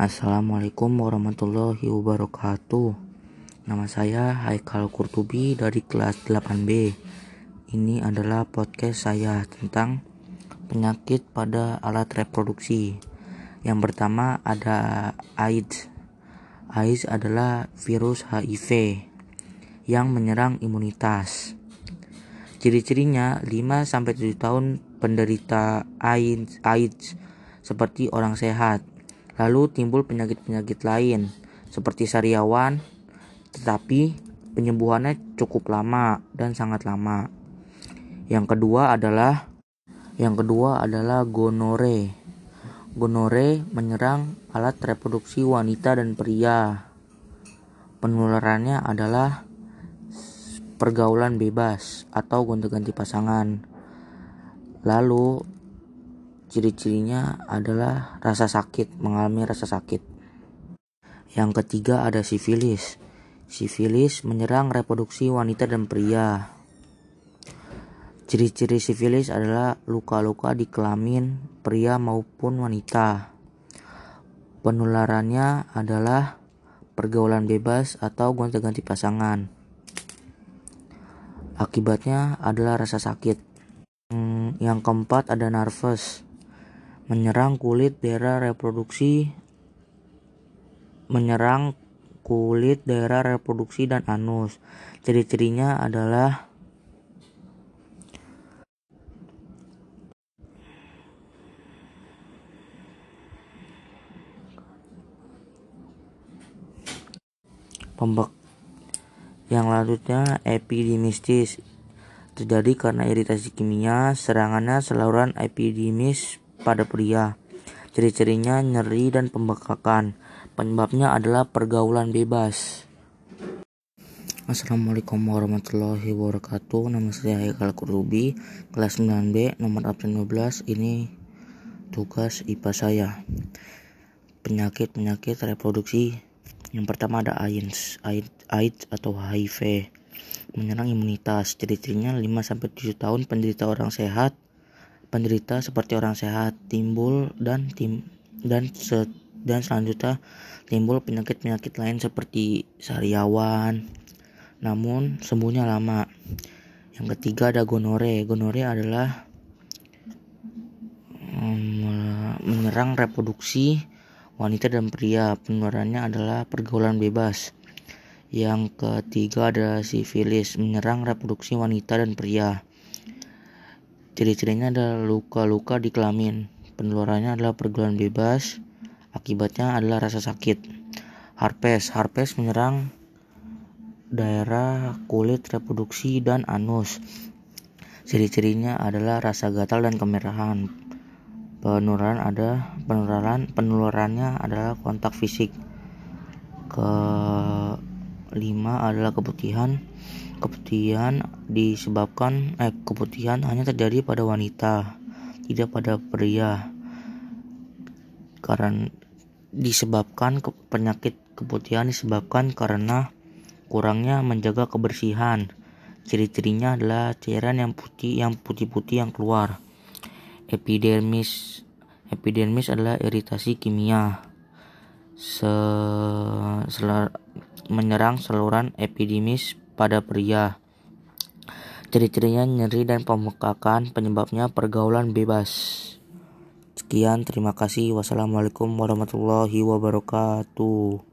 Assalamualaikum warahmatullahi wabarakatuh. Nama saya Haikal Kurtubi dari kelas 8B. Ini adalah podcast saya tentang penyakit pada alat reproduksi. Yang pertama ada AIDS. AIDS adalah virus HIV yang menyerang imunitas. Ciri-cirinya 5 sampai 7 tahun penderita AIDS, AIDS seperti orang sehat. Lalu timbul penyakit-penyakit lain seperti sariawan, tetapi penyembuhannya cukup lama dan sangat lama. Yang kedua adalah yang kedua adalah gonore. Gonore menyerang alat reproduksi wanita dan pria. Penularannya adalah pergaulan bebas atau gonta-ganti pasangan. Lalu ciri-cirinya adalah rasa sakit, mengalami rasa sakit. Yang ketiga ada sifilis. Sifilis menyerang reproduksi wanita dan pria. Ciri-ciri sifilis adalah luka-luka di kelamin pria maupun wanita. Penularannya adalah pergaulan bebas atau gonta-ganti pasangan. Akibatnya adalah rasa sakit. Hmm, yang keempat ada nervous. Menyerang kulit daerah reproduksi menyerang kulit daerah reproduksi dan anus. Ciri-cirinya adalah pembek yang lanjutnya epidemistis terjadi karena iritasi kimia serangannya saluran epidemis pada pria ciri-cirinya nyeri dan pembekakan Penyebabnya adalah pergaulan bebas. Assalamualaikum warahmatullahi wabarakatuh. Nama saya Haikal Kurubi, kelas 9B, nomor absen 12. Ini tugas IPA saya. Penyakit-penyakit reproduksi. Yang pertama ada AIDS, AIDS atau HIV. Menyerang imunitas. Ciri-cirinya 5 sampai 7 tahun penderita orang sehat. Penderita seperti orang sehat timbul dan tim dan set dan selanjutnya timbul penyakit-penyakit lain seperti sariawan. Namun sembuhnya lama. Yang ketiga ada gonore. Gonore adalah menyerang reproduksi wanita dan pria. Penularannya adalah pergaulan bebas. Yang ketiga ada sifilis menyerang reproduksi wanita dan pria ciri-cirinya adalah luka-luka di kelamin penularannya adalah pergaulan bebas Akibatnya adalah rasa sakit. Herpes, herpes menyerang daerah kulit reproduksi dan anus. Ciri-cirinya adalah rasa gatal dan kemerahan. Penularan ada penularan penularannya adalah kontak fisik. Kelima adalah keputihan. Keputihan disebabkan eh keputihan hanya terjadi pada wanita, tidak pada pria. Karena disebabkan ke penyakit keputihan disebabkan karena kurangnya menjaga kebersihan. Ciri-cirinya adalah cairan yang putih yang putih-putih yang keluar. Epidermis epidermis adalah iritasi kimia. Se selar, menyerang saluran epidermis pada pria. Ciri-cirinya nyeri dan pembekakan, penyebabnya pergaulan bebas. Sekian, terima kasih. Wassalamualaikum warahmatullahi wabarakatuh.